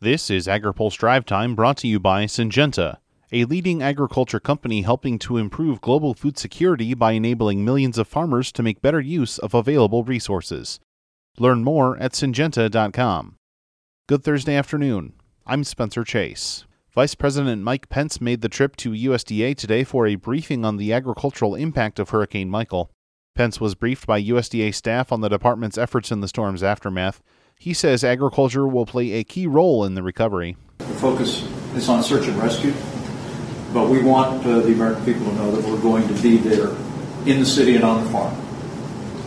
This is AgriPulse Drive Time brought to you by Syngenta, a leading agriculture company helping to improve global food security by enabling millions of farmers to make better use of available resources. Learn more at syngenta.com. Good Thursday afternoon. I'm Spencer Chase. Vice President Mike Pence made the trip to USDA today for a briefing on the agricultural impact of Hurricane Michael. Pence was briefed by USDA staff on the department's efforts in the storm's aftermath. He says agriculture will play a key role in the recovery. The focus is on search and rescue, but we want uh, the American people to know that we're going to be there in the city and on the farm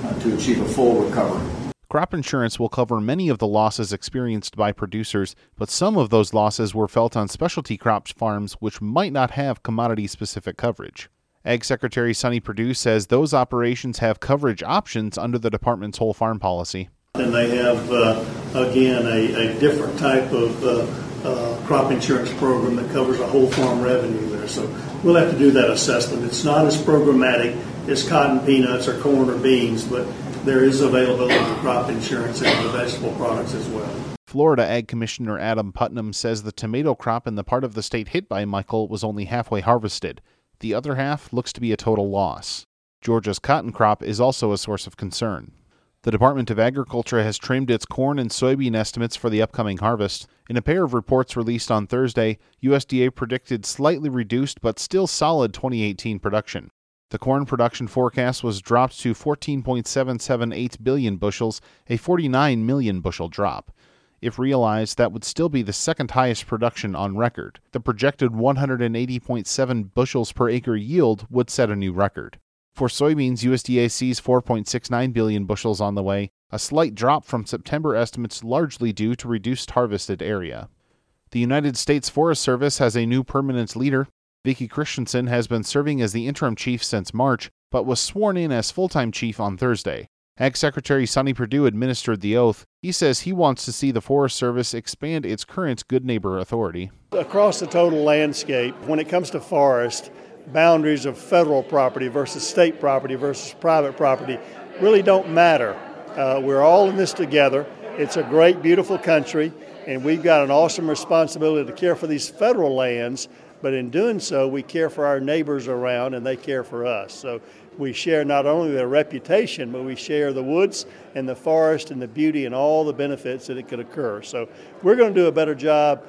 uh, to achieve a full recovery. Crop insurance will cover many of the losses experienced by producers, but some of those losses were felt on specialty crops farms which might not have commodity specific coverage. Ag Secretary Sonny Perdue says those operations have coverage options under the department's whole farm policy. And they have, uh, again, a, a, different type of uh, uh, crop insurance program that covers a whole farm revenue there. So we'll have to do that assessment. It's not as programmatic as cotton, peanuts, or corn or beans, but there is availability of crop insurance and the vegetable products as well. Florida Ag Commissioner Adam Putnam says the tomato crop in the part of the state hit by Michael was only halfway harvested. The other half looks to be a total loss. Georgia's cotton crop is also a source of concern. The Department of Agriculture has trimmed its corn and soybean estimates for the upcoming harvest. In a pair of reports released on Thursday, USDA predicted slightly reduced but still solid 2018 production. The corn production forecast was dropped to 14.778 billion bushels, a 49 million bushel drop. If realized, that would still be the second highest production on record. The projected 180.7 bushels per acre yield would set a new record. For soybeans, USDA sees 4.69 billion bushels on the way, a slight drop from September estimates largely due to reduced harvested area. The United States Forest Service has a new permanent leader. Vicki Christensen has been serving as the interim chief since March, but was sworn in as full time chief on Thursday. Ag Secretary Sonny Perdue administered the oath. He says he wants to see the Forest Service expand its current Good Neighbor authority. Across the total landscape, when it comes to forest, boundaries of federal property versus state property versus private property really don't matter. Uh, we're all in this together. It's a great, beautiful country, and we've got an awesome responsibility to care for these federal lands. But in doing so, we care for our neighbors around, and they care for us. So we share not only their reputation, but we share the woods and the forest and the beauty and all the benefits that it could occur. So we're going to do a better job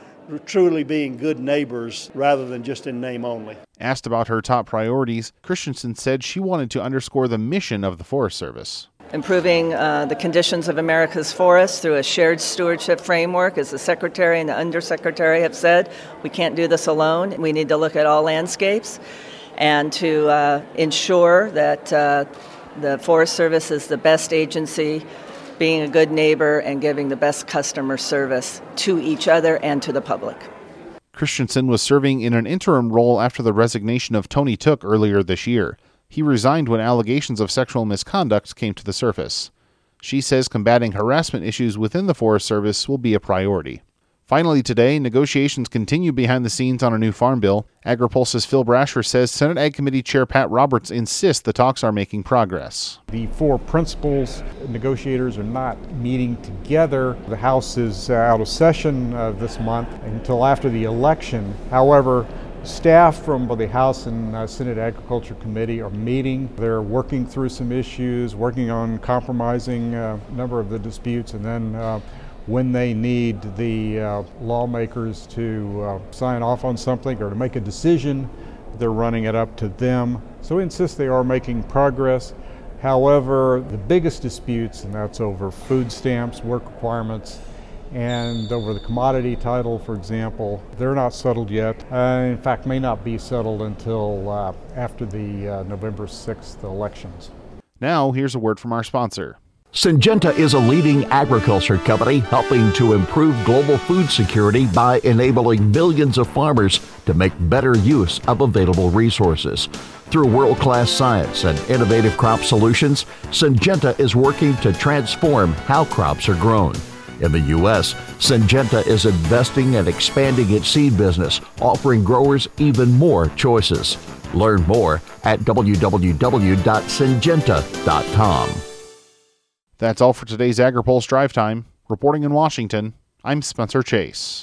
truly being good neighbors rather than just in name only. Asked about her top priorities, Christensen said she wanted to underscore the mission of the Forest Service. Improving uh, the conditions of America's forests through a shared stewardship framework, as the Secretary and the Undersecretary have said. We can't do this alone. We need to look at all landscapes and to uh, ensure that uh, the Forest Service is the best agency, being a good neighbor, and giving the best customer service to each other and to the public. Christensen was serving in an interim role after the resignation of Tony Tooke earlier this year. He resigned when allegations of sexual misconduct came to the surface. She says combating harassment issues within the Forest Service will be a priority. Finally, today, negotiations continue behind the scenes on a new farm bill. AgriPulse's Phil Brasher says Senate Ag Committee Chair Pat Roberts insists the talks are making progress. The four principals negotiators are not meeting together. The House is uh, out of session uh, this month until after the election. However, Staff from both the House and uh, Senate Agriculture Committee are meeting. They're working through some issues, working on compromising uh, a number of the disputes, and then uh, when they need the uh, lawmakers to uh, sign off on something or to make a decision, they're running it up to them. So we insist they are making progress. However, the biggest disputes, and that's over food stamps, work requirements, and over the commodity title, for example, they're not settled yet. Uh, in fact, may not be settled until uh, after the uh, November 6th elections. Now, here's a word from our sponsor. Syngenta is a leading agriculture company helping to improve global food security by enabling millions of farmers to make better use of available resources. Through world class science and innovative crop solutions, Syngenta is working to transform how crops are grown. In the U.S., Syngenta is investing and expanding its seed business, offering growers even more choices. Learn more at www.syngenta.com. That's all for today's AgriPulse Drive Time. Reporting in Washington, I'm Spencer Chase.